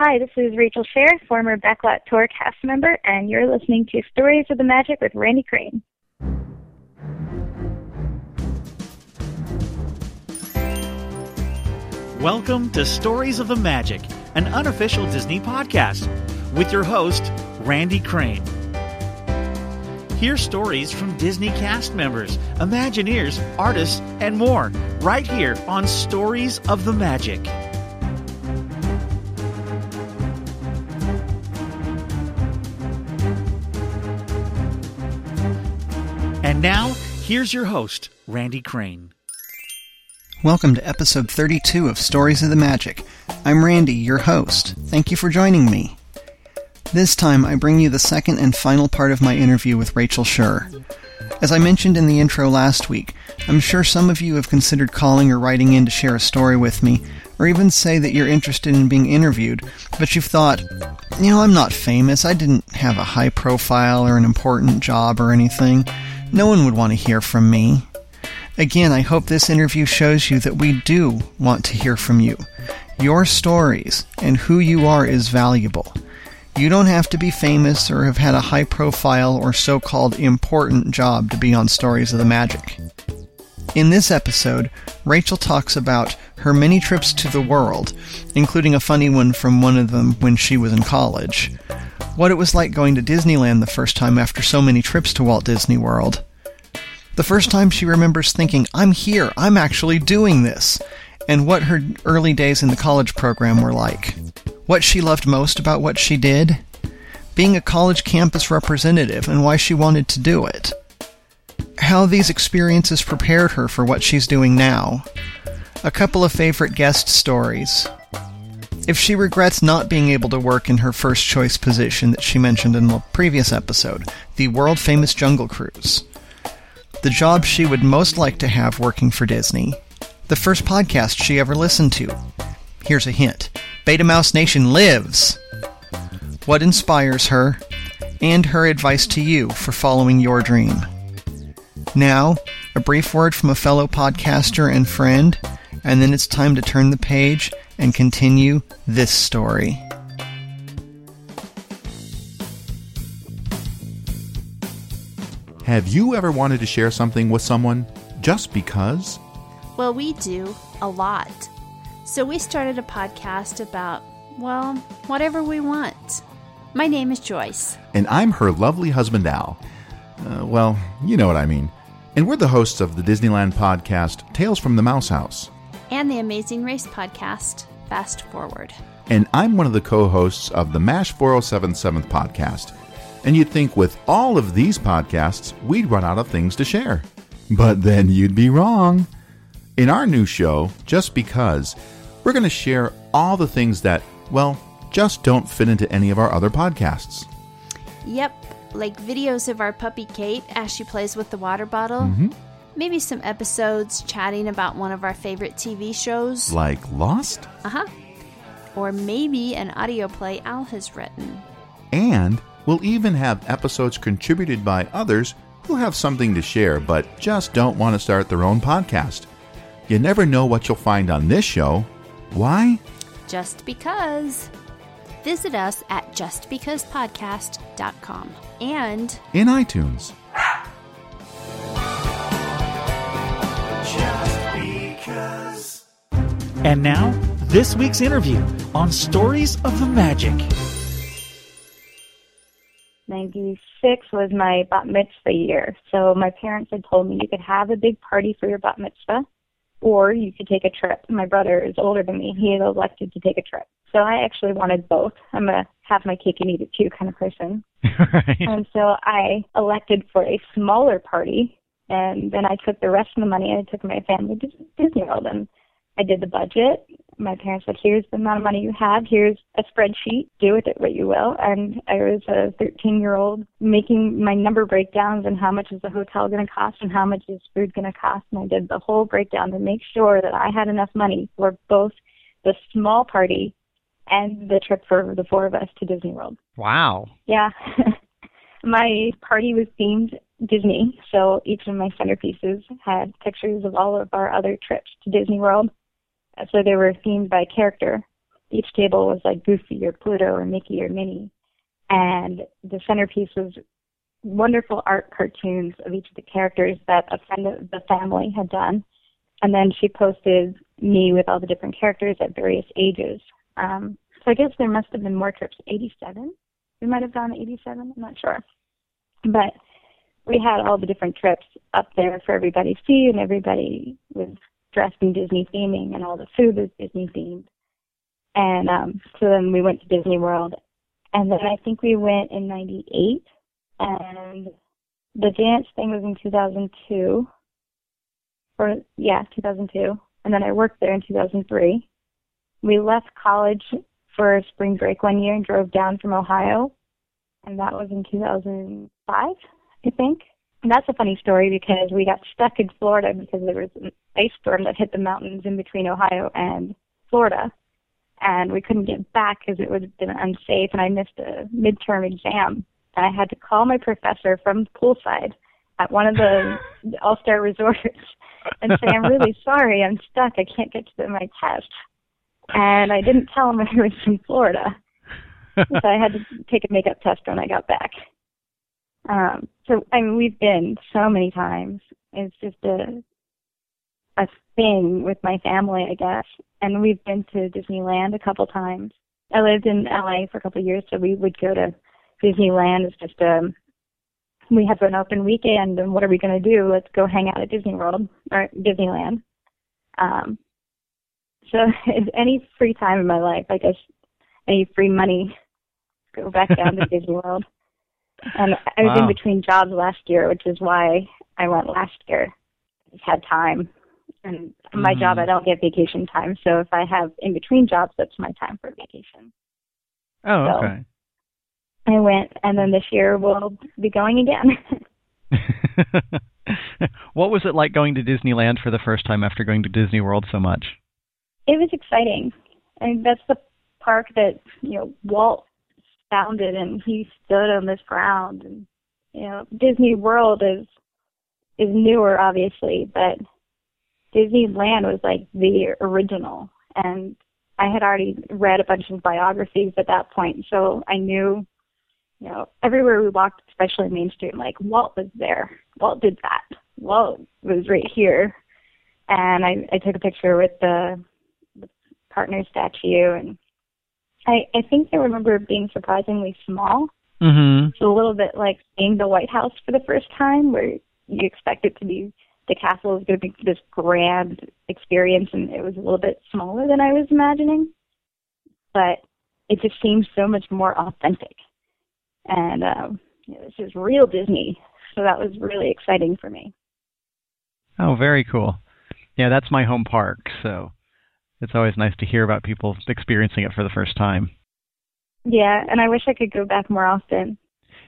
Hi, this is Rachel Scher, former Backlot Tour cast member, and you're listening to Stories of the Magic with Randy Crane. Welcome to Stories of the Magic, an unofficial Disney podcast, with your host, Randy Crane. Hear stories from Disney cast members, Imagineers, artists, and more right here on Stories of the Magic. And now, here's your host, Randy Crane. Welcome to episode 32 of Stories of the Magic. I'm Randy, your host. Thank you for joining me. This time, I bring you the second and final part of my interview with Rachel Scher. As I mentioned in the intro last week, I'm sure some of you have considered calling or writing in to share a story with me, or even say that you're interested in being interviewed, but you've thought, you know, I'm not famous, I didn't have a high profile or an important job or anything. No one would want to hear from me. Again, I hope this interview shows you that we do want to hear from you. Your stories and who you are is valuable. You don't have to be famous or have had a high profile or so called important job to be on Stories of the Magic. In this episode, Rachel talks about her many trips to the world, including a funny one from one of them when she was in college, what it was like going to Disneyland the first time after so many trips to Walt Disney World, the first time she remembers thinking, I'm here, I'm actually doing this, and what her early days in the college program were like. What she loved most about what she did, being a college campus representative, and why she wanted to do it. How these experiences prepared her for what she's doing now. A couple of favorite guest stories. If she regrets not being able to work in her first choice position that she mentioned in the previous episode, the world famous Jungle Cruise. The job she would most like to have working for Disney. The first podcast she ever listened to. Here's a hint Beta Mouse Nation lives! What inspires her, and her advice to you for following your dream. Now, a brief word from a fellow podcaster and friend, and then it's time to turn the page and continue this story. Have you ever wanted to share something with someone just because? Well, we do a lot. So we started a podcast about, well, whatever we want. My name is Joyce. And I'm her lovely husband, Al. Uh, well, you know what I mean. And we're the hosts of the Disneyland podcast, Tales from the Mouse House. And the Amazing Race podcast, Fast Forward. And I'm one of the co hosts of the MASH 4077 podcast. And you'd think with all of these podcasts, we'd run out of things to share. But then you'd be wrong. In our new show, Just Because, we're going to share all the things that, well, just don't fit into any of our other podcasts. Yep, like videos of our puppy Kate as she plays with the water bottle. Mhm. Maybe some episodes chatting about one of our favorite TV shows. Like Lost? Uh huh. Or maybe an audio play Al has written. And we'll even have episodes contributed by others who have something to share but just don't want to start their own podcast. You never know what you'll find on this show. Why? Just because. Visit us at justbecausepodcast.com and In iTunes. And now, this week's interview on Stories of the Magic. 96 was my bat mitzvah year. So my parents had told me you could have a big party for your bat mitzvah or you could take a trip. My brother is older than me. He had elected to take a trip. So I actually wanted both. I'm a have my cake and eat it too kind of person. And so I elected for a smaller party and then I took the rest of the money and I took my family to Disney World and I did the budget. My parents said, here's the amount of money you have. Here's a spreadsheet. Do with it what you will. And I was a 13 year old making my number breakdowns and how much is the hotel going to cost and how much is food going to cost. And I did the whole breakdown to make sure that I had enough money for both the small party and the trip for the four of us to Disney World. Wow. Yeah. my party was themed Disney, so each of my centerpieces had pictures of all of our other trips to Disney World. So they were themed by character. each table was like Goofy or Pluto or Mickey or Minnie. And the centerpiece was wonderful art cartoons of each of the characters that a friend of the family had done. And then she posted me with all the different characters at various ages. Um, so I guess there must have been more trips. 87? We might have gone 87? I'm not sure. But we had all the different trips up there for everybody to see, and everybody was dressed in Disney theming, and all the food was Disney themed. And um, so then we went to Disney World, and then I think we went in '98, and the dance thing was in 2002, or yeah, 2002, and then I worked there in 2003. We left college for spring break one year and drove down from Ohio, and that was in 2005. I think. And that's a funny story because we got stuck in Florida because there was an ice storm that hit the mountains in between Ohio and Florida. And we couldn't get back because it would have been unsafe, and I missed a midterm exam. And I had to call my professor from poolside at one of the All Star resorts and say, I'm really sorry, I'm stuck, I can't get to my test. And I didn't tell him I was in Florida. so I had to take a makeup test when I got back. Um, so I mean, we've been so many times. It's just a a thing with my family, I guess. And we've been to Disneyland a couple times. I lived in LA for a couple of years, so we would go to Disneyland. It's just um we have an open weekend and what are we gonna do? Let's go hang out at Disney World or Disneyland. Um so if any free time in my life, I guess any free money, go back down to Disney World. And I was wow. in between jobs last year, which is why I went last year. I just had time. And my mm-hmm. job, I don't get vacation time. So if I have in between jobs, that's my time for vacation. Oh, so okay. I went, and then this year we'll be going again. what was it like going to Disneyland for the first time after going to Disney World so much? It was exciting. I mean, that's the park that you know Walt founded and he stood on this ground. And you know Disney World is is newer obviously but Disneyland was like the original. And I had already read a bunch of biographies at that point so I knew you know everywhere we walked especially Main Street like Walt was there. Walt did that. Walt was right here. And I I took a picture with the, the partner statue and I, I think I remember being surprisingly small. Mm-hmm. It's a little bit like seeing the White House for the first time, where you expect it to be the castle is going to be this grand experience, and it was a little bit smaller than I was imagining. But it just seems so much more authentic, and um, you know, this is real Disney, so that was really exciting for me. Oh, very cool. Yeah, that's my home park, so it's always nice to hear about people experiencing it for the first time. Yeah, and I wish I could go back more often.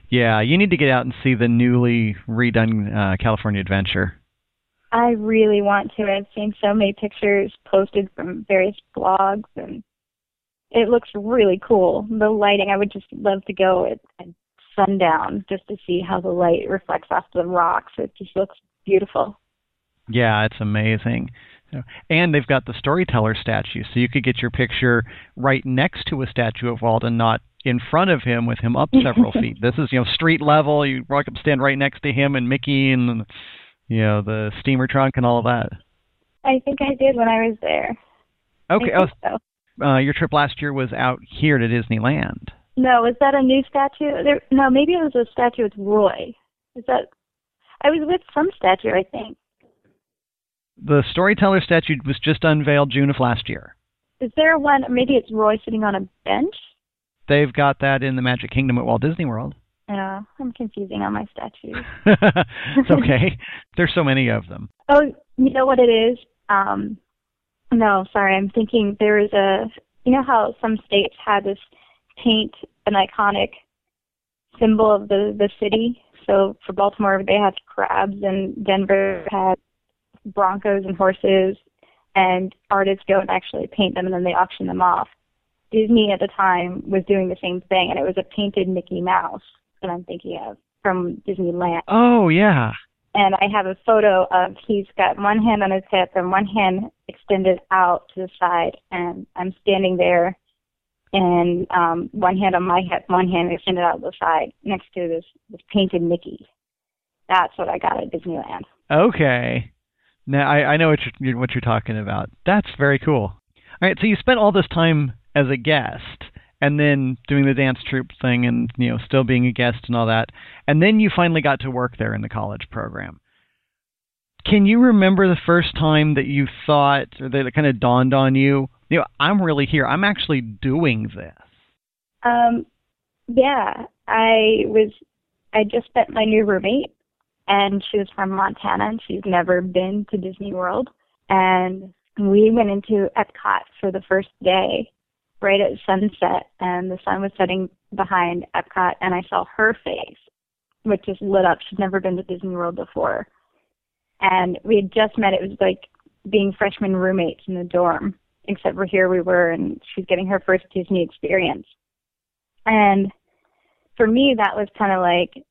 Yeah, you need to get out and see the newly redone uh, California Adventure. I really want to. I've seen so many pictures posted from various blogs, and it looks really cool. The lighting, I would just love to go at, at sundown just to see how the light reflects off the rocks. It just looks beautiful. Yeah, it's amazing. And they've got the storyteller statue, so you could get your picture right next to a statue of Walt and not in front of him with him up several feet. This is, you know, street level. You walk up, stand right next to him and Mickey and, you know, the steamer trunk and all of that. I think I did when I was there. Okay. Oh, so. uh, your trip last year was out here to Disneyland. No, was that a new statue? There, no, maybe it was a statue with Roy. Is that? I was with some statue, I think the storyteller statue was just unveiled June of last year. Is there one? Maybe it's Roy sitting on a bench. They've got that in the Magic Kingdom at Walt Disney World. Yeah, I'm confusing on my statues. it's okay. There's so many of them. Oh, you know what it is? Um, no, sorry, I'm thinking there is a. You know how some states had this paint an iconic symbol of the the city. So for Baltimore, they had crabs, and Denver had broncos and horses, and artists go and actually paint them, and then they auction them off. Disney at the time was doing the same thing, and it was a painted Mickey Mouse that I'm thinking of from Disneyland. Oh yeah. And I have a photo of he's got one hand on his hip and one hand extended out to the side, and I'm standing there and um, one hand on my head, one hand extended out to the side next to this this painted Mickey. That's what I got at Disneyland. Okay. Now I, I know what you're what you're talking about. That's very cool. All right, so you spent all this time as a guest and then doing the dance troupe thing and you know still being a guest and all that and then you finally got to work there in the college program can you remember the first time that you thought or that it kind of dawned on you you know i'm really here i'm actually doing this um yeah i was i just met my new roommate and she was from montana and she's never been to disney world and we went into epcot for the first day right at sunset and the sun was setting behind Epcot and I saw her face, which just lit up. She'd never been to Disney World before. And we had just met. It was like being freshman roommates in the dorm, except for here we were and she's getting her first Disney experience. And for me, that was kind of like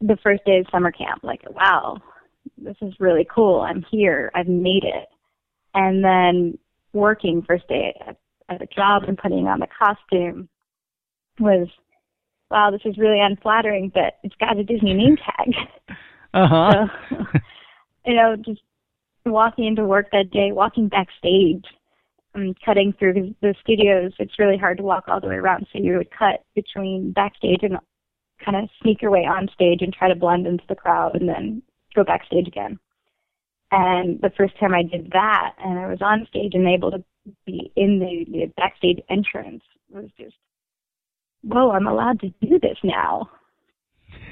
the first day of summer camp. Like, wow, this is really cool. I'm here. I've made it. And then working first day at at a job and putting on the costume was wow, this is really unflattering, but it's got a Disney name tag. Uh-huh. So, you know, just walking into work that day, walking backstage, and cutting through the studios, it's really hard to walk all the way around. So you would cut between backstage and kind of sneak your way on stage and try to blend into the crowd and then go backstage again. And the first time I did that and I was on stage and able to be in the, the backstage entrance was just, whoa, I'm allowed to do this now.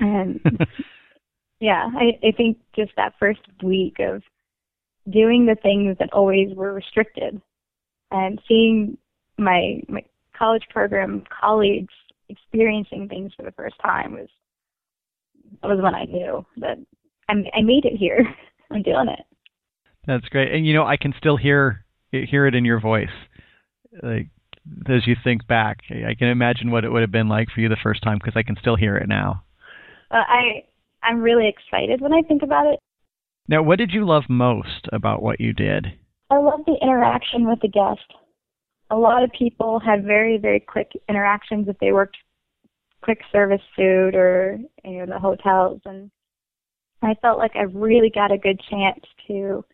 And yeah, I, I think just that first week of doing the things that always were restricted and seeing my my college program colleagues experiencing things for the first time was that was when I knew that I, I made it here. I'm doing it. That's great, and you know I can still hear hear it in your voice, like as you think back. I can imagine what it would have been like for you the first time because I can still hear it now. Uh, I I'm really excited when I think about it. Now, what did you love most about what you did? I love the interaction with the guest. A lot of people had very very quick interactions if they worked quick service food or you know the hotels and I felt like I really got a good chance to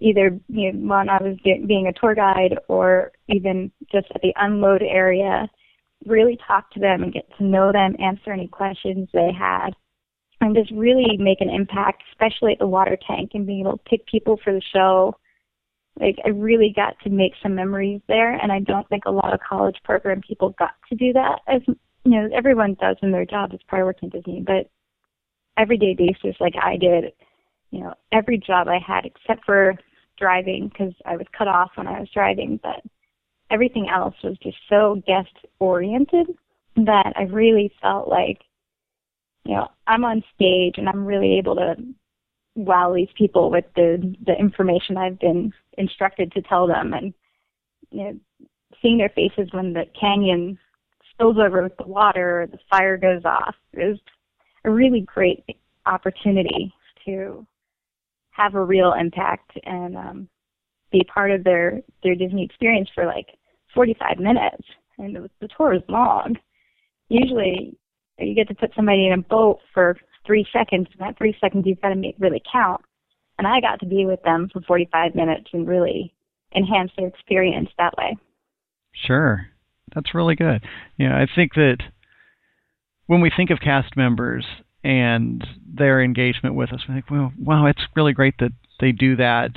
either you know, when I was being a tour guide or even just at the unload area, really talk to them and get to know them, answer any questions they had, and just really make an impact, especially at the water tank and being able to pick people for the show. Like I really got to make some memories there, and I don't think a lot of college program people got to do that. As you know, everyone does in their job as prior working Disney, but everyday basis like I did, you know, every job I had except for driving because I was cut off when I was driving, but everything else was just so guest oriented that I really felt like, you know, I'm on stage and I'm really able to wow these people with the the information I've been instructed to tell them and you know seeing their faces when the canyon spills over with the water or the fire goes off is a really great opportunity to have a real impact and um, be part of their their Disney experience for like 45 minutes. And the, the tour is long. Usually, you get to put somebody in a boat for three seconds, and that three seconds you've got to make really count. And I got to be with them for 45 minutes and really enhance their experience that way. Sure, that's really good. Yeah, I think that when we think of cast members and their engagement with us. We think, well, wow, it's really great that they do that,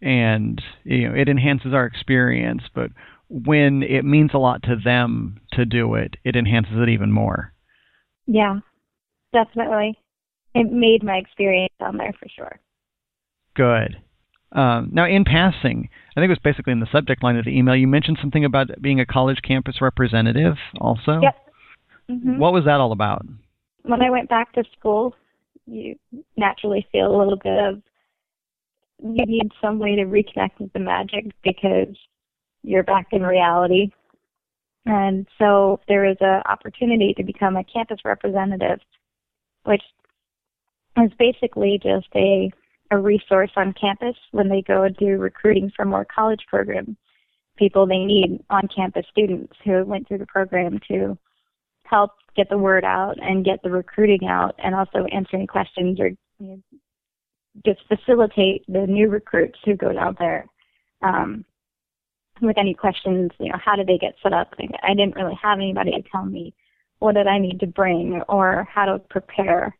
and you know, it enhances our experience. But when it means a lot to them to do it, it enhances it even more. Yeah, definitely. It made my experience on there for sure. Good. Um, now, in passing, I think it was basically in the subject line of the email, you mentioned something about being a college campus representative also. Yep. Mm-hmm. What was that all about? when I went back to school, you naturally feel a little bit of you need some way to reconnect with the magic because you're back in reality. And so there is an opportunity to become a campus representative, which is basically just a a resource on campus when they go and do recruiting for more college programs. people they need on campus students who went through the program to help get the word out and get the recruiting out and also answer any questions or you know, just facilitate the new recruits who go down there um, with any questions, you know, how do they get set up? I didn't really have anybody to tell me what did I need to bring or how to prepare.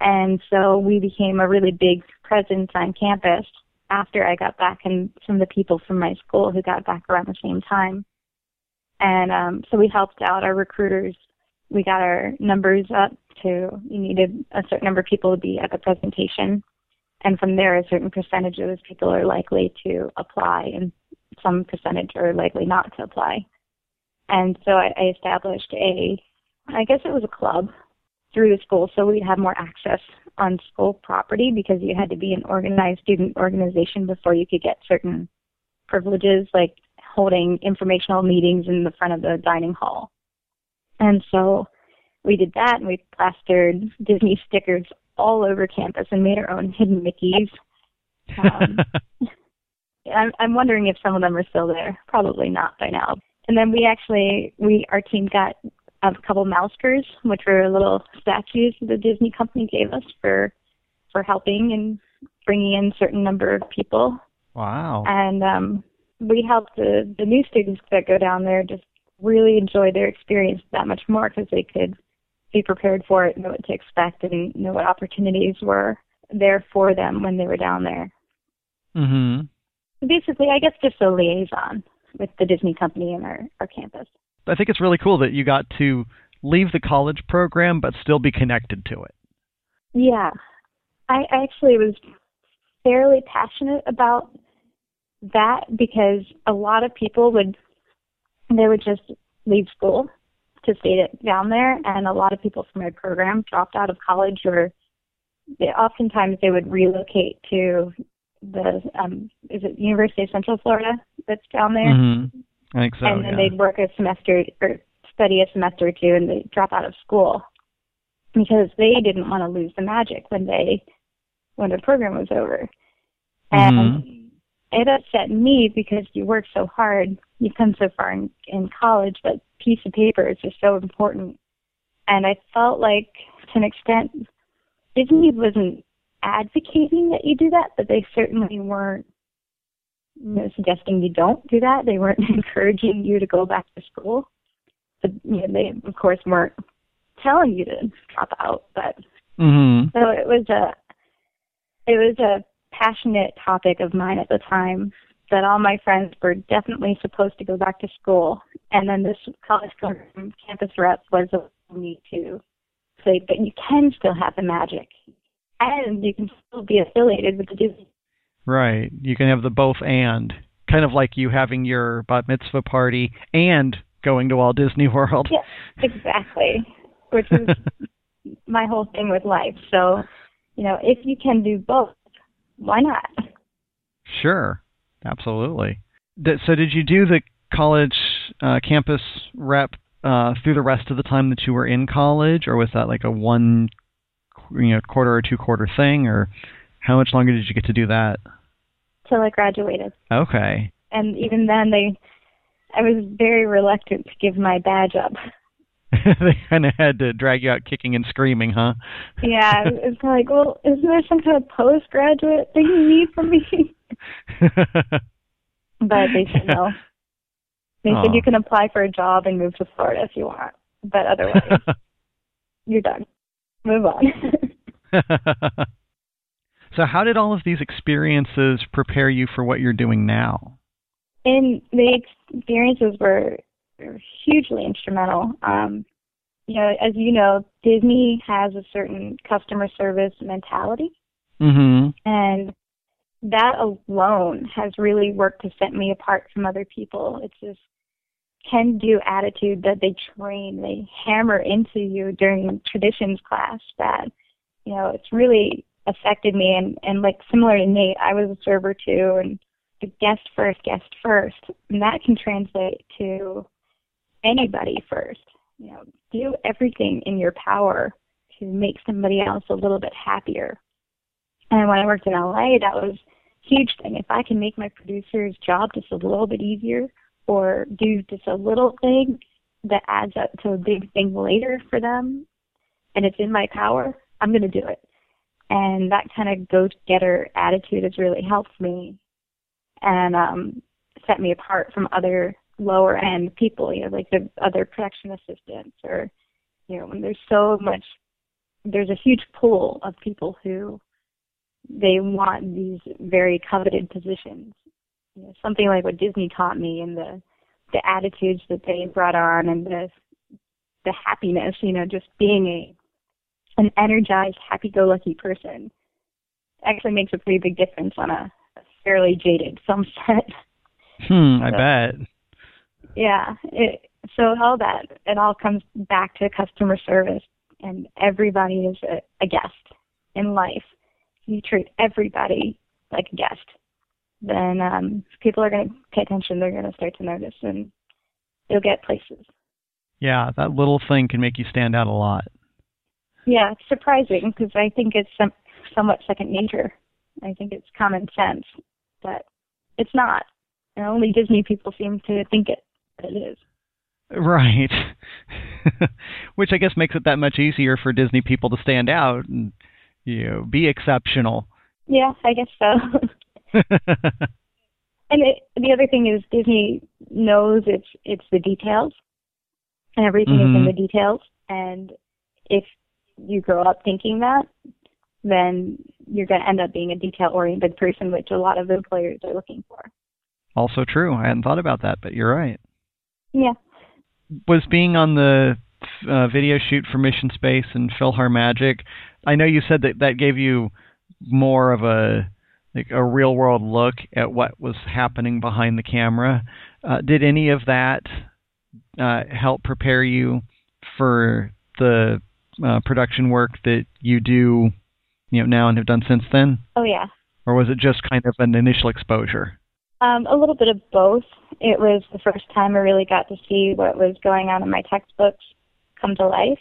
And so we became a really big presence on campus after I got back and some of the people from my school who got back around the same time. And um, so we helped out our recruiters. We got our numbers up to, you needed a certain number of people to be at the presentation. And from there, a certain percentage of those people are likely to apply and some percentage are likely not to apply. And so I, I established a, I guess it was a club through the school so we'd have more access on school property because you had to be an organized student organization before you could get certain privileges like holding informational meetings in the front of the dining hall. And so we did that and we plastered Disney stickers all over campus and made our own hidden Mickeys. Um, I'm, I'm wondering if some of them are still there. Probably not by now. And then we actually, we our team got a couple Mousecars, which were little statues the Disney company gave us for for helping and bringing in certain number of people. Wow. And um, we help the the new students that go down there just really enjoy their experience that much more because they could be prepared for it, know what to expect, and know what opportunities were there for them when they were down there. Mhm basically, I guess just a liaison with the Disney company and our, our campus. I think it's really cool that you got to leave the college program but still be connected to it. Yeah. I actually was fairly passionate about that because a lot of people would they would just leave school to stay down there and a lot of people from my program dropped out of college or they, oftentimes they would relocate to the um is it University of Central Florida that's down there? Mm-hmm. I think so. And then yeah. they'd work a semester or study a semester or two and they drop out of school because they didn't want to lose the magic when they when the program was over. Mm-hmm. And it upset me because you work so hard, you come so far in, in college, but piece of paper is just so important. And I felt like to an extent Disney wasn't advocating that you do that, but they certainly weren't you know, suggesting you don't do that. They weren't encouraging you to go back to school. But you know, they of course weren't telling you to drop out. But mm-hmm. so it was a it was a passionate topic of mine at the time that all my friends were definitely supposed to go back to school, and then this college program campus rep was a me to say, but you can still have the magic and you can still be affiliated with the Disney. Right. You can have the both and. Kind of like you having your bat mitzvah party and going to Walt Disney World. Yeah, exactly. Which is my whole thing with life. So, you know, if you can do both, why not? Sure. Absolutely. So, did you do the college uh, campus rep uh, through the rest of the time that you were in college, or was that like a one you know quarter or two quarter thing, or how much longer did you get to do that? Till I graduated. Okay. And even then, they, I was very reluctant to give my badge up. they kind of had to drag you out kicking and screaming, huh? yeah, it's like, well, isn't there some kind of postgraduate thing you need from me? but they said no. They said you can apply for a job and move to Florida if you want, but otherwise, you're done move on. So, how did all of these experiences prepare you for what you're doing now? And the experiences were, were hugely instrumental. Um, you know, as you know, Disney has a certain customer service mentality, mm-hmm. and that alone has really worked to set me apart from other people. It's this can do attitude that they train, they hammer into you during traditions class that, you know, it's really affected me and, and like similar to Nate, I was a server too and guest first, guest first. And that can translate to anybody first. You know, do everything in your power to make somebody else a little bit happier. And when I worked in LA, that was huge thing. If I can make my producer's job just a little bit easier, or do just a little thing that adds up to a big thing later for them and it's in my power, I'm going to do it. And that kind of go-getter attitude has really helped me and um, set me apart from other lower end people, you know, like the other production assistants or, you know, when there's so much, there's a huge pool of people who they want these very coveted positions. You know, something like what Disney taught me and the the attitudes that they brought on and the the happiness, you know, just being a an energized, happy-go-lucky person actually makes a pretty big difference on a, a fairly jaded film set. Hmm, I so, bet. Yeah, it, so all that it all comes back to customer service, and everybody is a, a guest in life. You treat everybody like a guest, then um, people are going to pay attention. They're going to start to notice, and you'll get places. Yeah, that little thing can make you stand out a lot. Yeah, it's surprising because I think it's some, somewhat second nature. I think it's common sense, but it's not. And only Disney people seem to think it, that it is. Right. Which I guess makes it that much easier for Disney people to stand out and you know, be exceptional. Yeah, I guess so. and it, the other thing is Disney knows it's it's the details, and everything mm-hmm. is in mm-hmm. the details. And if you grow up thinking that, then you're going to end up being a detail-oriented person, which a lot of employers are looking for. Also true. I hadn't thought about that, but you're right. Yeah. Was being on the uh, video shoot for Mission Space and PhilharMagic, I know you said that that gave you more of a like a real world look at what was happening behind the camera. Uh, did any of that uh, help prepare you for the uh, production work that you do, you know, now and have done since then? Oh yeah. Or was it just kind of an initial exposure? Um, a little bit of both. It was the first time I really got to see what was going on in my textbooks come to life.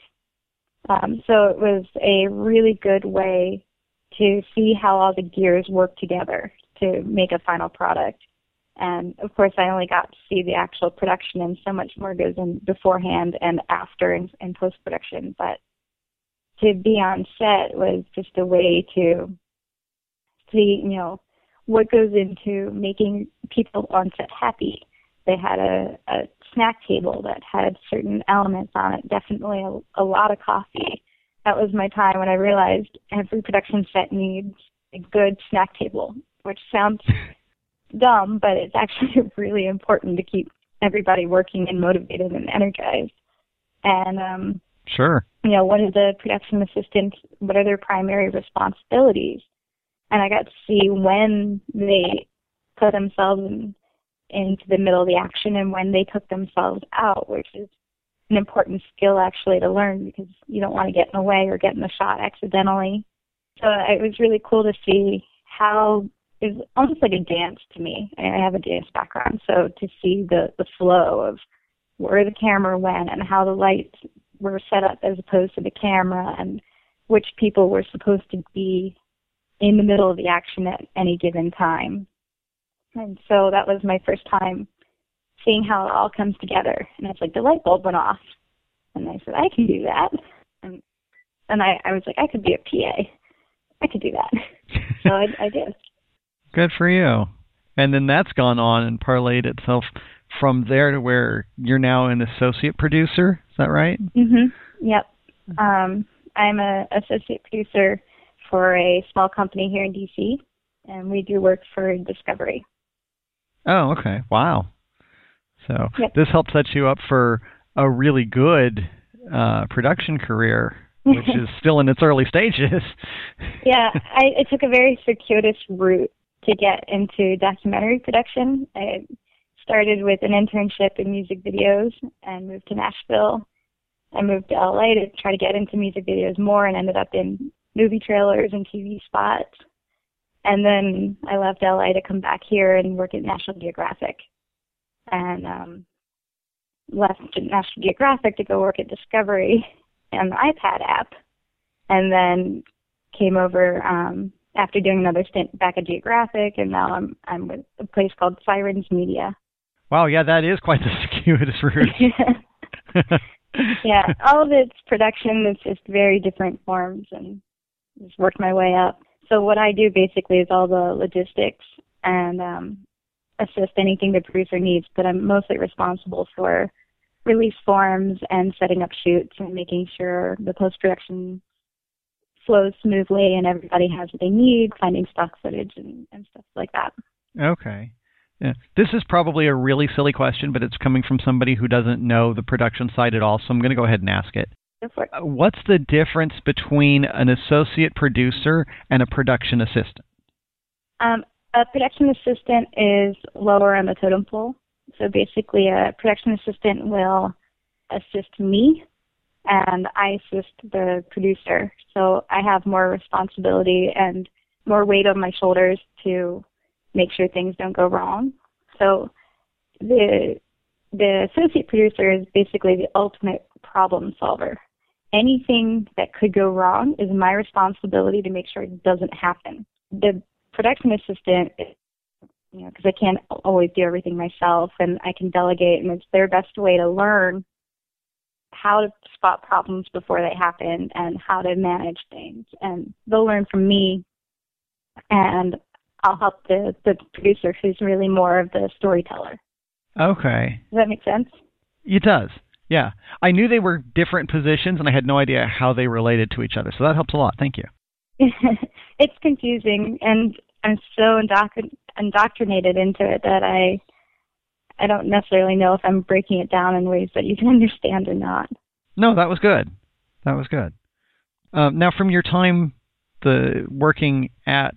Um, so it was a really good way to see how all the gears work together to make a final product. And of course, I only got to see the actual production, and so much more goes in beforehand and after in, in post production. But to be on set was just a way to see, you know, what goes into making people on set happy. They had a, a snack table that had certain elements on it, definitely a, a lot of coffee, that was my time when I realized every production set needs a good snack table, which sounds dumb, but it's actually really important to keep everybody working and motivated and energized. And um sure. You know, what are the production assistants what are their primary responsibilities? And I got to see when they put themselves in, into the middle of the action and when they took themselves out, which is an important skill actually to learn because you don't want to get in the way or get in the shot accidentally. So it was really cool to see how it was almost like a dance to me. I have a dance background, so to see the the flow of where the camera went and how the lights were set up as opposed to the camera and which people were supposed to be in the middle of the action at any given time. And so that was my first time seeing how it all comes together. And it's like the light bulb went off. And I said, I can do that. And and I, I was like, I could be a PA. I could do that. so I, I did. Good for you. And then that's gone on and parlayed itself from there to where you're now an associate producer. Is that right? Mhm. Yep. Um, I'm an associate producer for a small company here in DC, and we do work for Discovery. Oh, okay. Wow. So yep. this helps set you up for a really good uh, production career, which is still in its early stages. yeah, I, it took a very circuitous route to get into documentary production. I started with an internship in music videos and moved to Nashville. I moved to LA to try to get into music videos more and ended up in movie trailers and TV spots. And then I left LA to come back here and work at National Geographic and um, left National Geographic to go work at Discovery and the iPad app, and then came over um, after doing another stint back at Geographic, and now I'm I'm with a place called Sirens Media, Wow, yeah, that is quite the circuitous route. yeah, all of its production is just very different forms and just worked my way up. So what I do basically is all the logistics and um, assist anything the producer needs, but I'm mostly responsible for release forms and setting up shoots and making sure the post production flows smoothly and everybody has what they need, finding stock footage and, and stuff like that. Okay. Yeah. This is probably a really silly question, but it's coming from somebody who doesn't know the production side at all, so I'm going to go ahead and ask it. Uh, what's the difference between an associate producer and a production assistant? Um, a production assistant is lower on the totem pole. So basically, a production assistant will assist me and I assist the producer. So I have more responsibility and more weight on my shoulders to make sure things don't go wrong. So the the associate producer is basically the ultimate problem solver. Anything that could go wrong is my responsibility to make sure it doesn't happen. The production assistant, you know, because I can't always do everything myself, and I can delegate, and it's their best way to learn how to spot problems before they happen and how to manage things. And they'll learn from me, and I'll help the the producer who's really more of the storyteller. Okay. Does that make sense? It does. Yeah. I knew they were different positions and I had no idea how they related to each other. So that helps a lot. Thank you. it's confusing and I'm so indoctr- indoctrinated into it that I I don't necessarily know if I'm breaking it down in ways that you can understand or not. No, that was good. That was good. Um, now, from your time the working at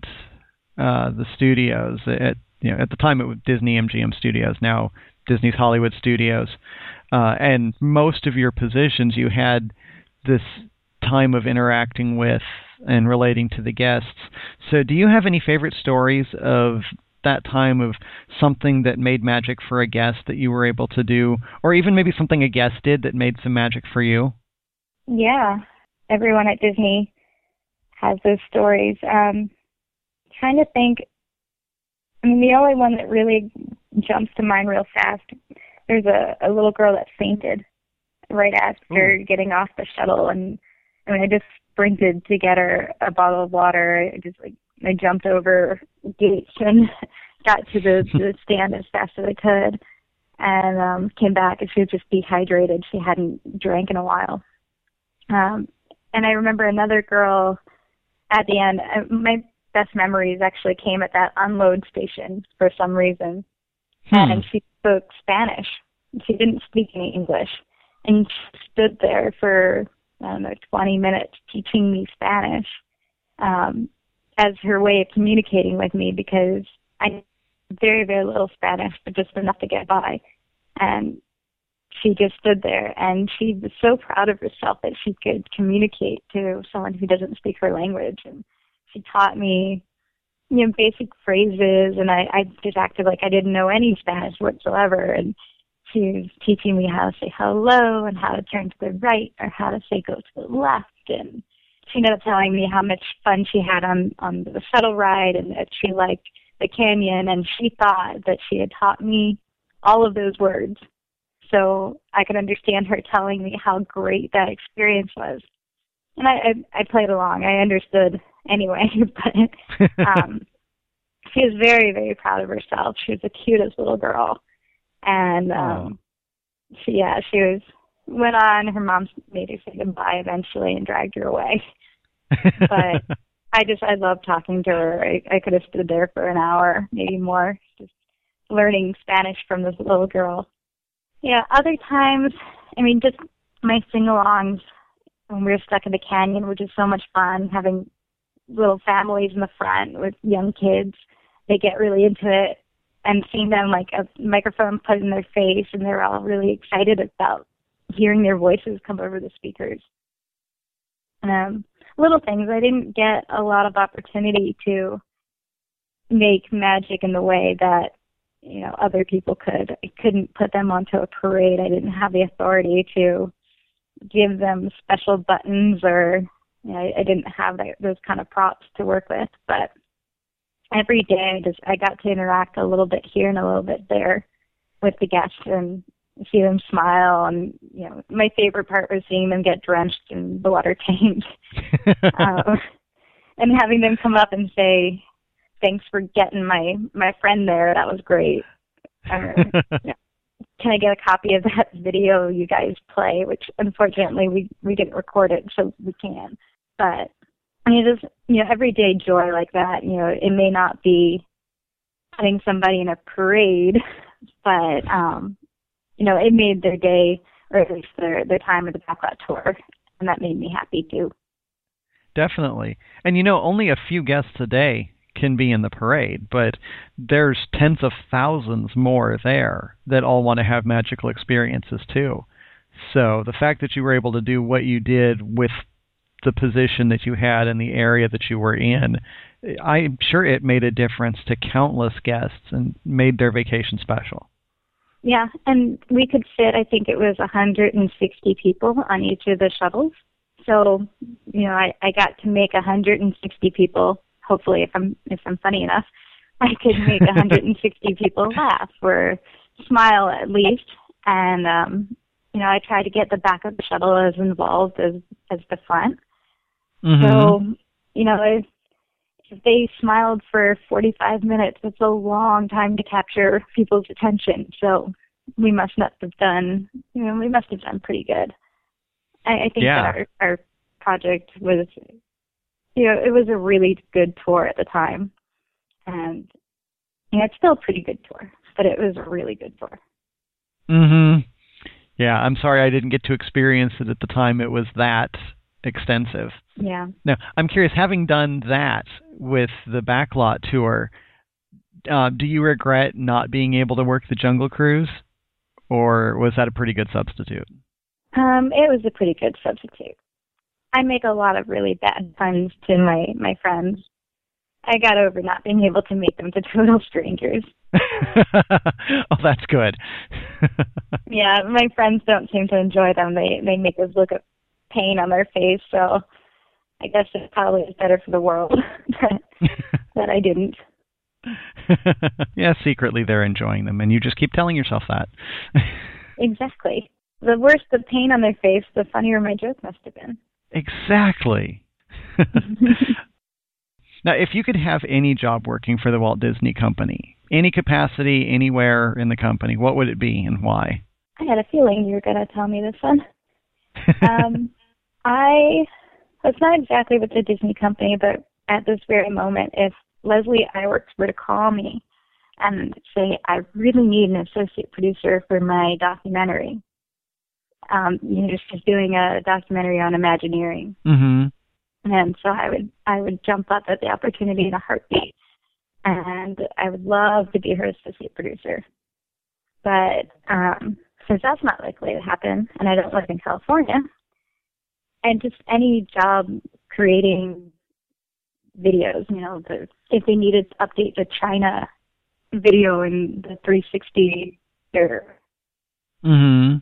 uh, the studios at you know at the time it was Disney MGM Studios, now Disney's Hollywood Studios, uh, and most of your positions you had this time of interacting with and relating to the guests. So, do you have any favorite stories of that time of something that made magic for a guest that you were able to do, or even maybe something a guest did that made some magic for you? Yeah, everyone at Disney has those stories. Um, trying to think. I mean, the only one that really jumps to mind real fast. There's a, a little girl that fainted right after Ooh. getting off the shuttle, and I mean, I just sprinted to get her a bottle of water. I just like I jumped over gates and got to the, the stand as fast as I could, and um, came back and she was just dehydrated. She hadn't drank in a while. Um, and I remember another girl at the end. Uh, my best memories actually came at that unload station for some reason. Hmm. And she spoke Spanish. She didn't speak any English. And she stood there for, I don't know, 20 minutes teaching me Spanish um, as her way of communicating with me because I knew very, very little Spanish, but just enough to get by. And she just stood there and she was so proud of herself that she could communicate to someone who doesn't speak her language. And she taught me you know basic phrases and I, I just acted like I didn't know any Spanish whatsoever. And she was teaching me how to say hello and how to turn to the right or how to say go to the left. And she ended up telling me how much fun she had on on the shuttle ride and that she liked the canyon. And she thought that she had taught me all of those words. So I could understand her telling me how great that experience was. And I I, I played along. I understood anyway, but um, she was very, very proud of herself. She was the cutest little girl, and um, oh. she, yeah, she was went on. Her mom made her say goodbye eventually and dragged her away. but I just, I love talking to her. I, I could have stood there for an hour, maybe more, just learning Spanish from this little girl. Yeah, other times, I mean, just my sing-alongs when we were stuck in the canyon, which is so much fun, having little families in the front with young kids. They get really into it and seeing them like a microphone put in their face and they're all really excited about hearing their voices come over the speakers. Um, little things. I didn't get a lot of opportunity to make magic in the way that you know other people could. I couldn't put them onto a parade. I didn't have the authority to give them special buttons or you know, I, I didn't have that, those kind of props to work with, but every day I just I got to interact a little bit here and a little bit there with the guests and see them smile and you know my favorite part was seeing them get drenched in the water tank. Um, and having them come up and say thanks for getting my my friend there. That was great. Uh, yeah. can i get a copy of that video you guys play? Which unfortunately we we didn't record it so we can but i mean just you know everyday joy like that you know it may not be putting somebody in a parade but um you know, it made their day or at least their their time of the backlot tour, and that made me happy too. Definitely, and you know, only a few guests a day can be in the parade, but there's tens of thousands more there that all want to have magical experiences too. So the fact that you were able to do what you did with the position that you had in the area that you were in, I'm sure it made a difference to countless guests and made their vacation special. Yeah, and we could fit, I think it was 160 people on each of the shuttles. So, you know, I, I got to make 160 people. Hopefully, if I'm if I'm funny enough, I could make 160 people laugh or smile at least. And um, you know, I try to get the back of the shuttle as involved as as the front. Mm-hmm. So, you know, if if they smiled for 45 minutes, it's a long time to capture people's attention. So we must not have done, you know, we must have done pretty good. I, I think yeah. that our, our project was, you know, it was a really good tour at the time. And, you know, it's still a pretty good tour, but it was a really good tour. hmm Yeah, I'm sorry I didn't get to experience it at the time. It was that extensive. Yeah. Now, I'm curious, having done that with the backlot tour, uh, do you regret not being able to work the Jungle Cruise, or was that a pretty good substitute? Um, it was a pretty good substitute. I make a lot of really bad puns to my my friends. I got over not being able to make them to total strangers. oh, that's good. yeah, my friends don't seem to enjoy them. They they make us look at pain on their face. So I guess it probably is better for the world that, that I didn't. yeah, secretly they're enjoying them, and you just keep telling yourself that. exactly. The worse the pain on their face, the funnier my joke must have been. Exactly. now, if you could have any job working for the Walt Disney Company, any capacity, anywhere in the company, what would it be and why? I had a feeling you were going to tell me this one. um, I it's not exactly with the Disney company, but at this very moment, if Leslie Iwerks were to call me and say, I really need an associate producer for my documentary, um, you know, just doing a documentary on Imagineering. Mm-hmm. And so I would I would jump up at the opportunity in a heartbeat, and I would love to be her associate producer. But um, since that's not likely to happen, and I don't live in California, and just any job creating videos, you know, the, if they needed to update the China video in the 360 or mm-hmm.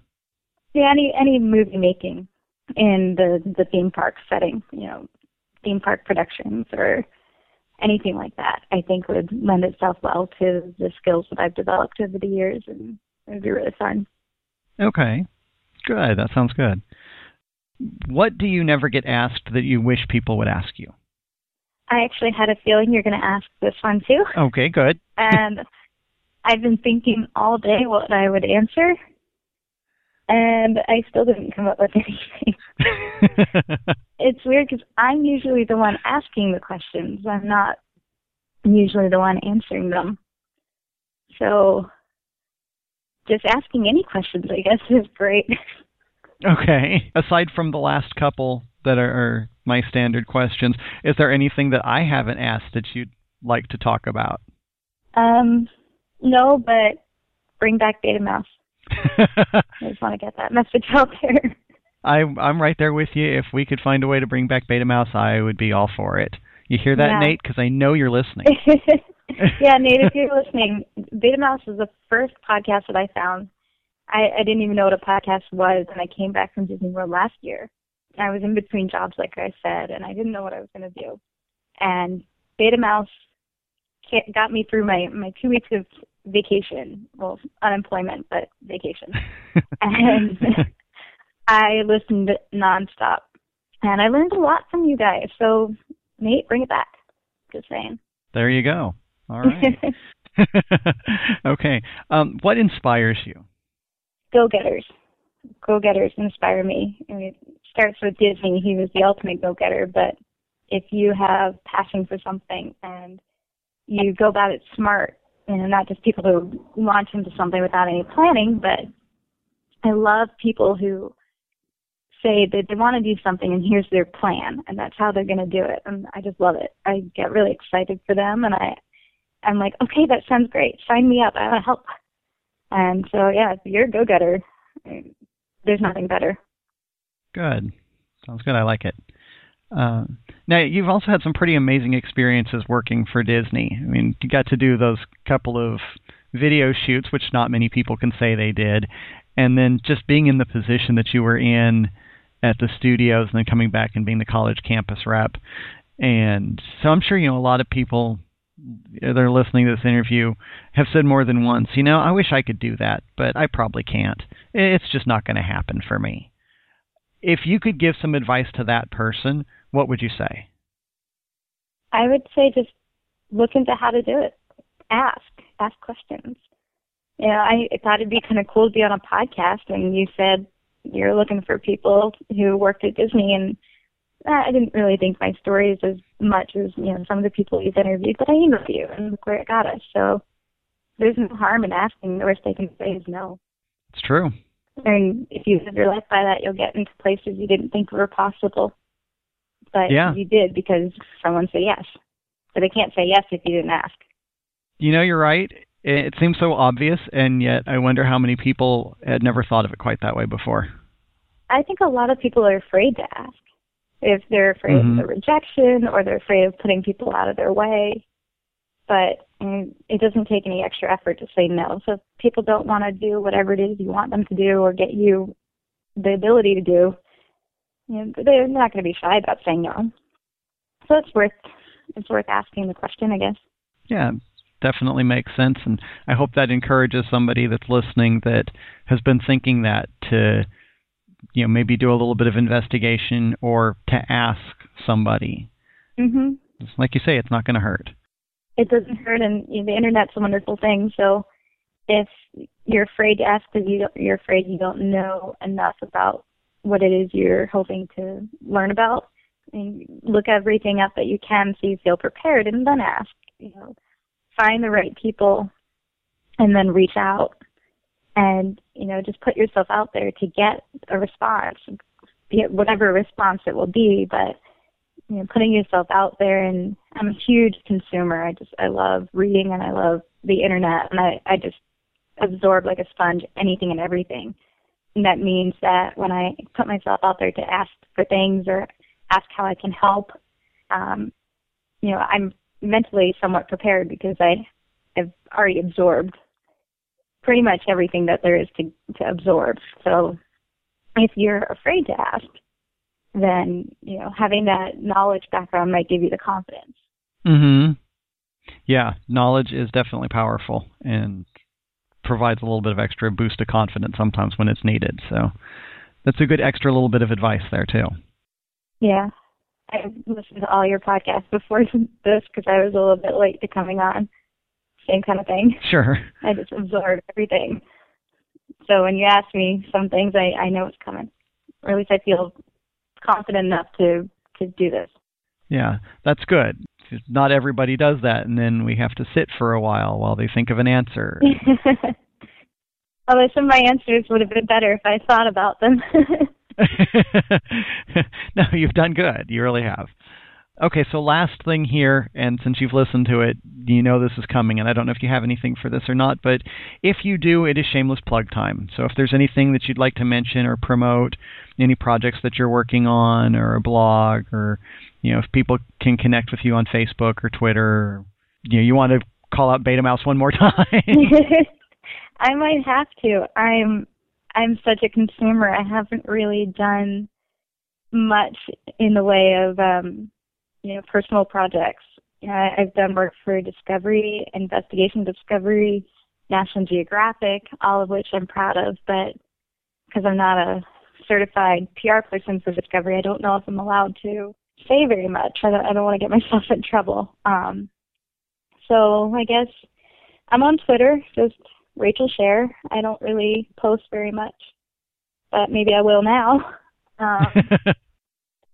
yeah, any any movie making in the the theme park setting, you know, theme park productions or anything like that, I think would lend itself well to the skills that I've developed over the years, and it would be really fun. Okay, good. That sounds good. What do you never get asked that you wish people would ask you? I actually had a feeling you're going to ask this one too. Okay, good. Um, and I've been thinking all day what I would answer, and I still didn't come up with anything. it's weird because I'm usually the one asking the questions. I'm not usually the one answering them. So just asking any questions, I guess, is great. Okay. Aside from the last couple that are, are, my standard questions, is there anything that I haven't asked that you'd like to talk about? Um, no, but bring back Beta Mouse. I just want to get that message out there. I, I'm right there with you. If we could find a way to bring back Beta Mouse, I would be all for it. You hear that, yeah. Nate? Because I know you're listening. yeah, Nate, if you're listening, Beta Mouse is the first podcast that I found I, I didn't even know what a podcast was, and I came back from Disney World last year. I was in between jobs, like I said, and I didn't know what I was going to do. And Beta Mouse got me through my my two weeks of vacation. Well, unemployment, but vacation. and I listened nonstop. And I learned a lot from you guys. So, Nate, bring it back. Just saying. There you go. All right. okay. Um, what inspires you? Go getters. Go getters inspire me. I mean, it starts with Disney. He was the ultimate go getter. But if you have passion for something and you go about it smart, know, not just people who launch into something without any planning, but I love people who say that they want to do something and here's their plan and that's how they're going to do it and I just love it. I get really excited for them and I I'm like, okay, that sounds great. Sign me up. I want to help. And so yeah, if you're a go-getter, there's nothing better. Good. Sounds good. I like it. Uh, now you've also had some pretty amazing experiences working for Disney. I mean, you got to do those couple of video shoots, which not many people can say they did, and then just being in the position that you were in at the studios, and then coming back and being the college campus rep. And so I'm sure you know a lot of people that are listening to this interview have said more than once, you know, I wish I could do that, but I probably can't. It's just not going to happen for me. If you could give some advice to that person, what would you say? I would say just look into how to do it. Ask, ask questions. You know, I thought it'd be kind of cool to be on a podcast, and you said you're looking for people who worked at Disney, and Uh, I didn't really think my stories as much as you know some of the people you've interviewed, but I interviewed, and look where it got us. So there's no harm in asking. The worst they can say is no. It's true. And if you live your life by that, you'll get into places you didn't think were possible but yeah. you did because someone said yes. But they can't say yes if you didn't ask. You know, you're right. It seems so obvious, and yet I wonder how many people had never thought of it quite that way before. I think a lot of people are afraid to ask. If they're afraid mm-hmm. of the rejection or they're afraid of putting people out of their way. But mm, it doesn't take any extra effort to say no. So if people don't want to do whatever it is you want them to do or get you the ability to do, you know, they're not going to be shy about saying no. So it's worth it's worth asking the question, I guess. Yeah, definitely makes sense, and I hope that encourages somebody that's listening that has been thinking that to you know maybe do a little bit of investigation or to ask somebody. Mhm. Like you say, it's not going to hurt. It doesn't hurt, and you know, the internet's a wonderful thing. So if you're afraid to ask because you you're afraid you don't know enough about what it is you're hoping to learn about and look everything up that you can so you feel prepared and then ask you know find the right people and then reach out and you know just put yourself out there to get a response be it whatever response it will be but you know putting yourself out there and i'm a huge consumer. I just i love reading and i love the internet and i i just absorb like a sponge anything and everything. And that means that when I put myself out there to ask for things or ask how I can help, um, you know, I'm mentally somewhat prepared because I have already absorbed pretty much everything that there is to, to absorb. So if you're afraid to ask, then, you know, having that knowledge background might give you the confidence. Mhm. Yeah, knowledge is definitely powerful and provides a little bit of extra boost of confidence sometimes when it's needed. So that's a good extra little bit of advice there too. Yeah, I listened to all your podcasts before this because I was a little bit late to coming on. Same kind of thing. Sure. I just absorb everything. So when you ask me some things, I I know it's coming, or at least I feel confident enough to to do this. Yeah, that's good not everybody does that, and then we have to sit for a while while they think of an answer. Although some of my answers would have been better if I thought about them. no, you've done good. You really have. Okay, so last thing here, and since you've listened to it, you know this is coming, and I don't know if you have anything for this or not, but if you do, it is shameless plug time. So if there's anything that you'd like to mention or promote, any projects that you're working on, or a blog, or you know, if people can connect with you on Facebook or Twitter, you know, you want to call out Beta Mouse one more time. I might have to. I'm I'm such a consumer. I haven't really done much in the way of um you know personal projects. You know, I've done work for Discovery, Investigation Discovery, National Geographic, all of which I'm proud of, but because I'm not a certified PR person for Discovery, I don't know if I'm allowed to say very much. I don't, I don't want to get myself in trouble. Um, so I guess I'm on Twitter, just Rachel Scher. I don't really post very much, but maybe I will now. Um,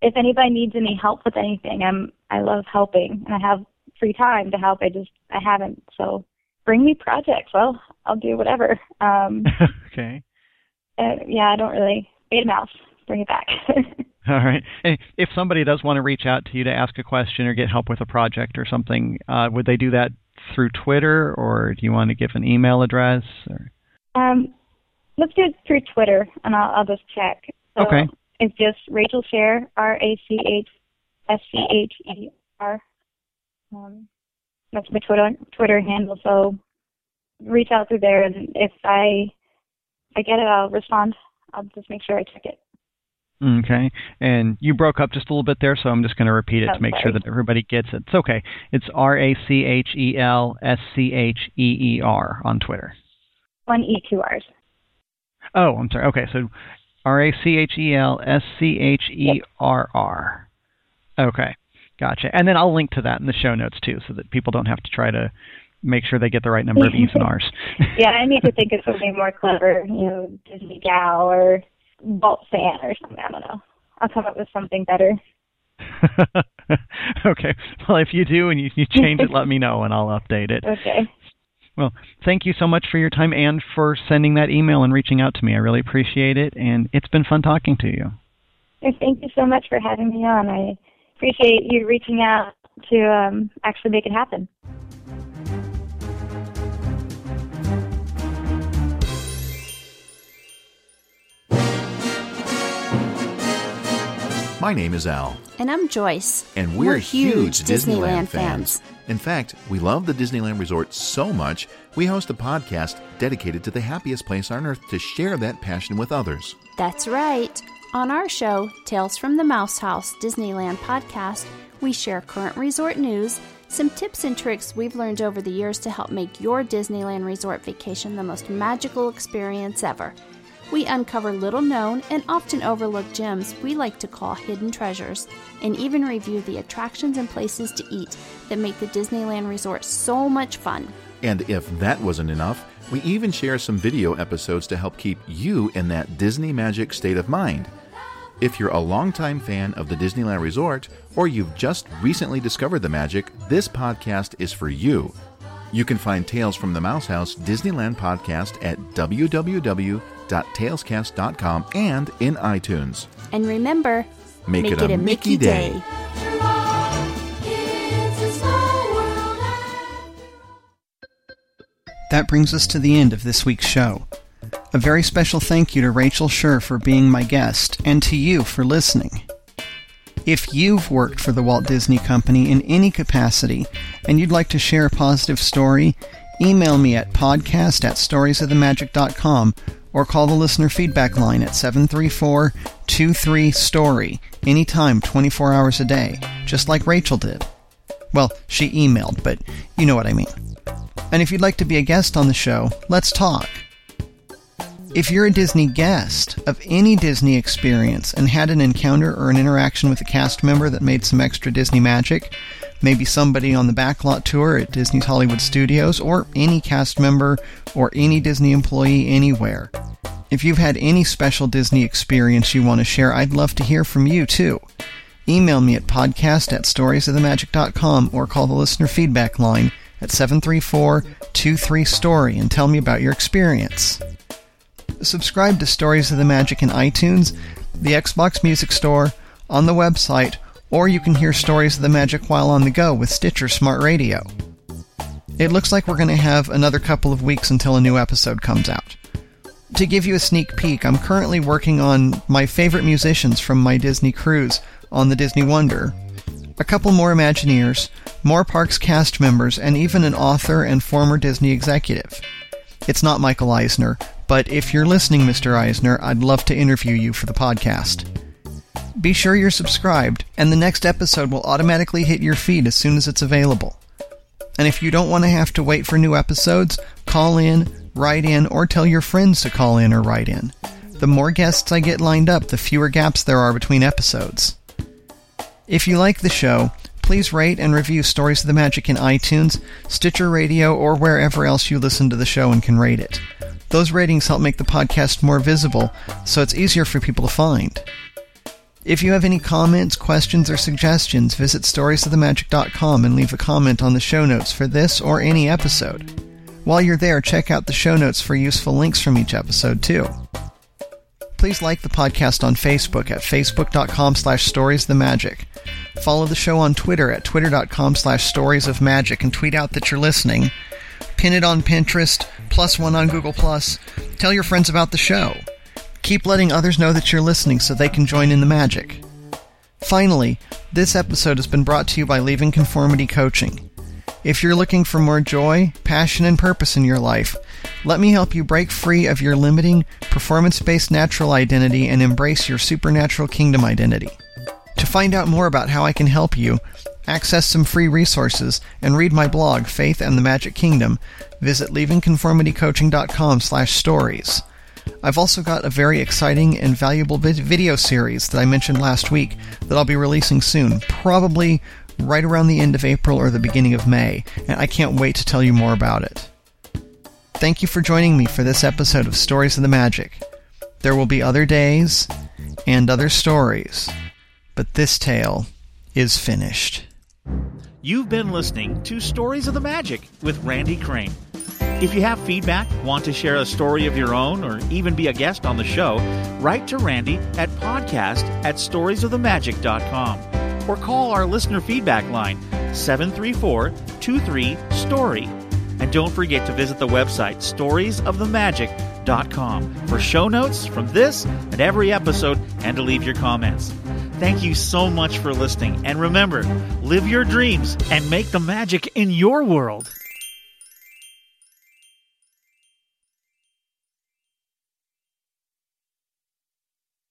if anybody needs any help with anything, I'm I love helping and I have free time to help. I just I haven't. So bring me projects. Well, I'll do whatever. Um, okay. Uh, yeah, I don't really beta mouse. Bring it back. All right. If somebody does want to reach out to you to ask a question or get help with a project or something, uh, would they do that through Twitter, or do you want to give an email address? Or? Um, let's do it through Twitter, and I'll, I'll just check. So okay. It's just Rachel Scher, R A C H S C H E R. Um, that's my Twitter Twitter handle. So reach out through there, and if I I get it, I'll respond. I'll just make sure I check it. Okay. And you broke up just a little bit there, so I'm just going to repeat it oh, to make sorry. sure that everybody gets it. It's okay. It's R A C H E L S C H E E R on Twitter. One E, two R's. Oh, I'm sorry. Okay, so R A C H E L S C H E R R. Okay, gotcha. And then I'll link to that in the show notes too, so that people don't have to try to make sure they get the right number of E's and R's. yeah, I need to think of something more clever, you know, Disney Gal or Vault fan or something. I don't know. I'll come up with something better. okay. Well, if you do and you, you change it, let me know and I'll update it. Okay. Well, thank you so much for your time and for sending that email and reaching out to me. I really appreciate it, and it's been fun talking to you. Thank you so much for having me on. I appreciate you reaching out to um, actually make it happen. My name is Al. And I'm Joyce. And we're, we're huge, Disneyland, Disneyland fans. In fact, we love the Disneyland Resort so much, we host a podcast dedicated to the happiest place on earth to share that passion with others. That's right. On our show, Tales from the Mouse House Disneyland podcast, we share current resort news, some tips and tricks we've learned over the years to help make your Disneyland resort vacation the most magical experience ever. We uncover little known and often overlooked gems we like to call hidden treasures, and even review the attractions and places to eat that make the Disneyland Resort so much fun. And if that wasn't enough, we even share some video episodes to help keep you in that Disney magic state of mind. If you're a longtime fan of the Disneyland Resort, or you've just recently discovered the magic, this podcast is for you. You can find Tales from the Mouse House Disneyland podcast at www.talescast.com and in iTunes. And remember, Make, make it, a, Mickey, day. That brings us to the end of this week's show. A very special thank you to Rachel Scher for being my guest, and to you for listening. If you've worked for the Walt Disney Company in any capacity and you'd like to share a positive story, email me at podcast at storiesofthemagic.com or call the listener feedback line at 734 23 Story anytime 24 hours a day, just like Rachel did. Well, she emailed, but you know what I mean. And if you'd like to be a guest on the show, let's talk. If you're a Disney guest of any Disney experience and had an encounter or an interaction with a cast member that made some extra Disney magic, maybe somebody on the backlot tour at Disney's Hollywood Studios, or any cast member or any Disney employee anywhere. If you've had any special Disney experience you want to share, I'd love to hear from you too. Email me at podcast at storiesofthemagic.com or call the listener feedback line at 734 23 Story and tell me about your experience. Subscribe to Stories of the Magic in iTunes, the Xbox Music Store, on the website, or you can hear Stories of the Magic while on the go with Stitcher Smart Radio. It looks like we're going to have another couple of weeks until a new episode comes out. To give you a sneak peek, I'm currently working on my favorite musicians from my Disney cruise on the Disney Wonder, a couple more Imagineers, more Parks cast members, and even an author and former Disney executive. It's not Michael Eisner, but if you're listening, Mr. Eisner, I'd love to interview you for the podcast. Be sure you're subscribed, and the next episode will automatically hit your feed as soon as it's available. And if you don't want to have to wait for new episodes, call in, write in, or tell your friends to call in or write in. The more guests I get lined up, the fewer gaps there are between episodes. If you like the show, please rate and review Stories of the Magic in iTunes, Stitcher Radio, or wherever else you listen to the show and can rate it. Those ratings help make the podcast more visible, so it's easier for people to find. If you have any comments, questions, or suggestions, visit storiesofthemagic.com and leave a comment on the show notes for this or any episode. While you're there, check out the show notes for useful links from each episode, too. Please like the podcast on Facebook at facebook.com slash storiesthemagic. Follow the show on Twitter at twitter.com slash storiesofmagic and tweet out that you're listening. Pin it on Pinterest, plus one on Google+. Plus. Tell your friends about the show. Keep letting others know that you're listening so they can join in the magic. Finally, this episode has been brought to you by Leaving Conformity Coaching. If you're looking for more joy, passion, and purpose in your life, let me help you break free of your limiting, performance based natural identity and embrace your supernatural kingdom identity. To find out more about how I can help you, access some free resources, and read my blog, Faith and the Magic Kingdom, visit leavingconformitycoaching.com slash stories. I've also got a very exciting and valuable video series that I mentioned last week that I'll be releasing soon, probably right around the end of April or the beginning of May, and I can't wait to tell you more about it. Thank you for joining me for this episode of Stories of the Magic. There will be other days and other stories, but this tale is finished. You've been listening to Stories of the Magic with Randy Crane. If you have feedback, want to share a story of your own, or even be a guest on the show, write to Randy at podcast at storiesofthemagic.com or call our listener feedback line 734 23 STORY. And don't forget to visit the website storiesofthemagic.com for show notes from this and every episode and to leave your comments. Thank you so much for listening, and remember live your dreams and make the magic in your world.